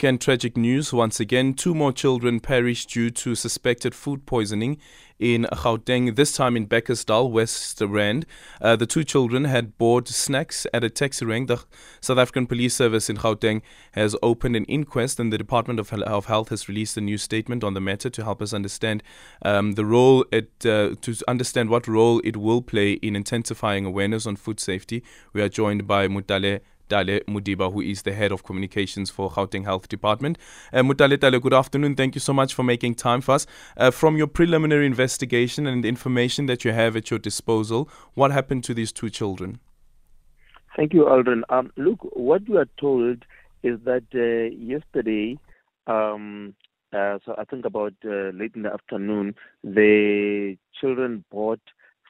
Again, tragic news once again. Two more children perished due to suspected food poisoning in Gauteng, this time in Bekkersdal, West Rand. Uh, the two children had bought snacks at a taxi rank. The South African Police Service in Gauteng has opened an inquest, and the Department of, of Health has released a new statement on the matter to help us understand um, the role it uh, to understand what role it will play in intensifying awareness on food safety. We are joined by Mutale Dale Modiba, who is the head of communications for Gauteng Health Department. Uh, Mutale good afternoon. Thank you so much for making time for us. Uh, from your preliminary investigation and the information that you have at your disposal, what happened to these two children? Thank you, Aldrin. Um, look, what we are told is that uh, yesterday, um, uh, so I think about uh, late in the afternoon, the children bought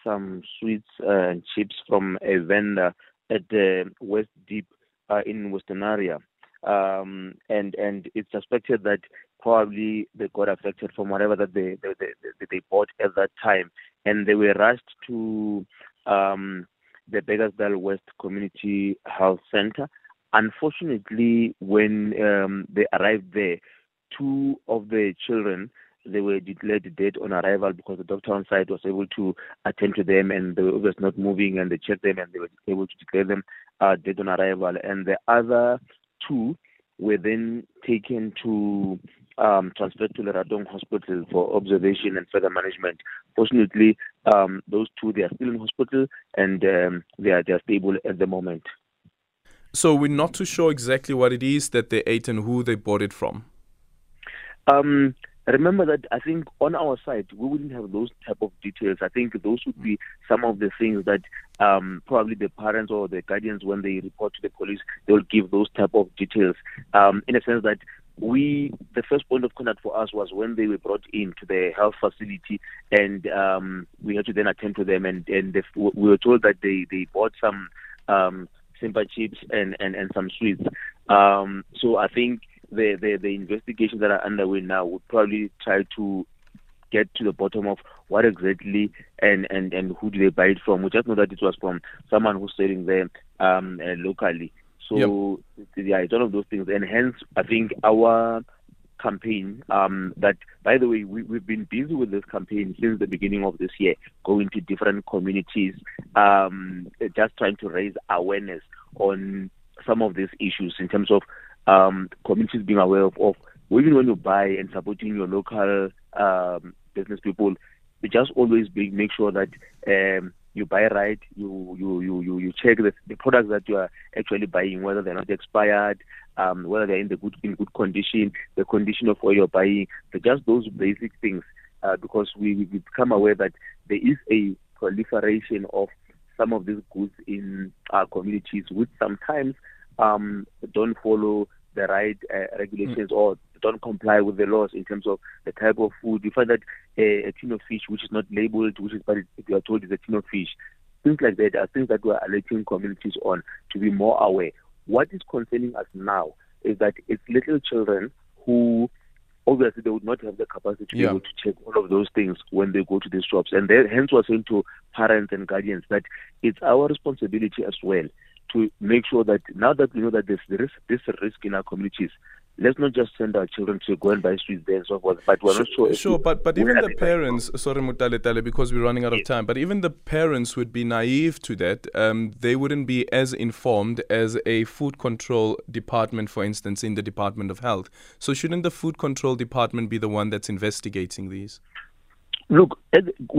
some sweets and chips from a vendor at the West Deep uh, in Westonaria. Um, and and it's suspected that probably they got affected from whatever that they they, they, they bought at that time, and they were rushed to um, the Bekkersdal West Community Health Center. Unfortunately, when um, they arrived there, two of the children they were declared dead on arrival because the doctor on site was able to attend to them and they were not moving and they checked them and they were able to declare them uh, dead on arrival. And the other two were then taken to um, transferred to Leratong Hospital for observation and further management. Fortunately, um, those two they are still in hospital and um, they are they are stable at the moment. So we're not too sure exactly what it is that they ate and who they bought it from. Um, remember that I think on our side we wouldn't have those type of details. I think those would be some of the things that um, probably the parents or the guardians, when they report to the police, they will give those type of details. Um, in a sense that we, the first point of contact for us was when they were brought in to the health facility, and um, we had to then attend to them, and and the, we were told that they they bought some um, simple chips and and and some sweets. Um, so I think the, the, the investigations that are underway now would probably try to get to the bottom of what exactly and, and, and who do they buy it from. We just know that it was from someone who's selling them um, uh, locally. So yep. yeah, it's one of those things, and hence I think our campaign um, that, by the way, we, we've been busy with this campaign since the beginning of this year, going to different communities, um, just trying to raise awareness on some of these issues in terms of um, communities being aware of, of even when you buy and supporting your local um, business people, you just always be, make sure that um, you buy right, you you you you, you check the, the products that you are actually buying, whether they're not expired, um, whether they're in the good in good condition, the condition of what you're buying, so just those basic things. Uh, because we, we become aware that there is a proliferation of some of these goods in our communities, which sometimes um, don't follow the right uh, regulations mm. or don't comply with the laws in terms of the type of food. You find that a, a tin of fish which is not labeled, which is but you are told is a tin of fish, things like that are things that we are alerting communities on to be more aware. What is concerning us now is that it's little children who obviously they would not have the capacity to yeah. be able to check all of those things when they go to these shops. And hence we're saying to parents and guardians that it's our responsibility as well to make sure that now that we know that there's this, this risk in our communities, let's not just send our children to go and buy streets there and so forth. But we're sure, not sure. Sure, but but even the parents, sorry Motalatale, because we're running out of time. But even the parents would be naive to that. Um, they wouldn't be as informed as a food control department, for instance, in the Department of Health. So shouldn't the food control department be the one that's investigating these? Look,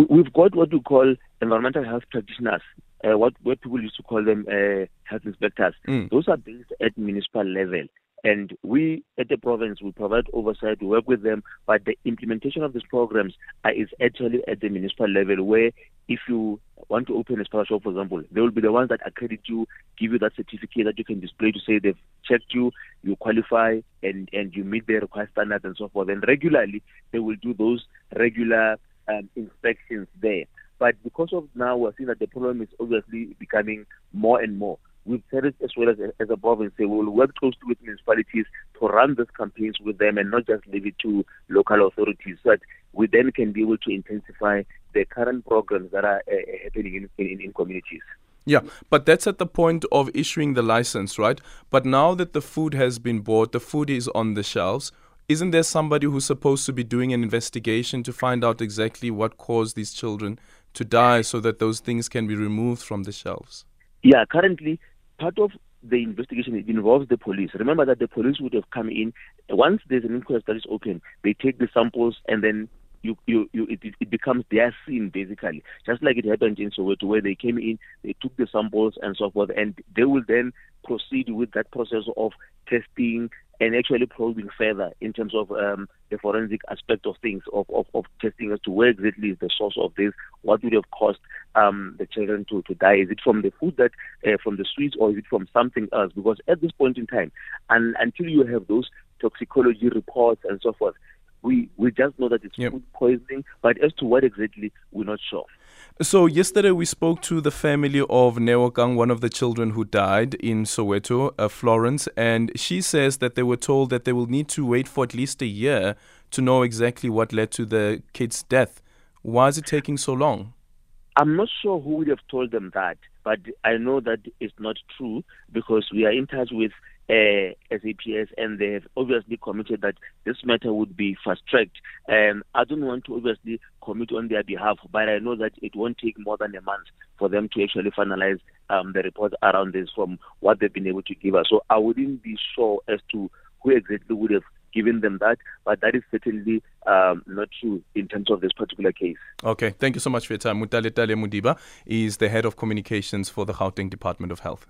we've got what we call environmental health practitioners uh, what what people used to call them uh, health inspectors. Mm. Those are based at municipal level. And we at the province we provide oversight, we work with them, but the implementation of these programs is actually at the municipal level where if you want to open a spaza shop, for example, they will be the ones that accredit you, give you that certificate that you can display to say they've checked you, you qualify, and, and you meet the required standards and so forth. And regularly, they will do those regular um, inspections there. But because of now, we're seeing that the problem is obviously becoming more and more. We've said it as well as, as a province, we will work closely with municipalities to run these campaigns with them and not just leave it to local authorities so that we then can be able to intensify the current programs that are uh, happening in, in, in communities. Yeah, but that's at the point of issuing the license, right? But now that the food has been bought, the food is on the shelves. Isn't there somebody who's supposed to be doing an investigation to find out exactly what caused these children to die so that those things can be removed from the shelves? Yeah, currently, part of the investigation involves the police. Remember that the police would have come in once there's an inquest that is open. They take the samples and then you, you, you it, it becomes their scene basically. Just like it happened in Soweto, where they came in, they took the samples and so forth, and they will then proceed with that process of testing and actually probing further in terms of um, the forensic aspect of things, of, of, of, testing as to where exactly is the source of this, what would have caused um, the children to, to die. Is it from the food that, uh, from the sweets, or is it from something else? Because at this point in time, and until you have those toxicology reports and so forth, we, we just know that it's yep. food poisoning, but as to what exactly, we're not sure. So yesterday we spoke to the family of Neokang, one of the children who died in Soweto, uh, Florence, and she says that they were told that they will need to wait for at least a year to know exactly what led to the kid's death. Why is it taking so long? I'm not sure who would have told them that, but I know that it's not true because we are in touch with uh, SAPS, and they have obviously committed that this matter would be fast tracked. And I don't want to obviously commit on their behalf, but I know that it won't take more than a month for them to actually finalize um, the report around this from what they've been able to give us. So I wouldn't be sure as to who exactly would have given them that, but that is certainly um, not true in terms of this particular case. Okay, thank you so much for your time. Motalatale Modiba is the head of communications for the Gauteng Department of Health.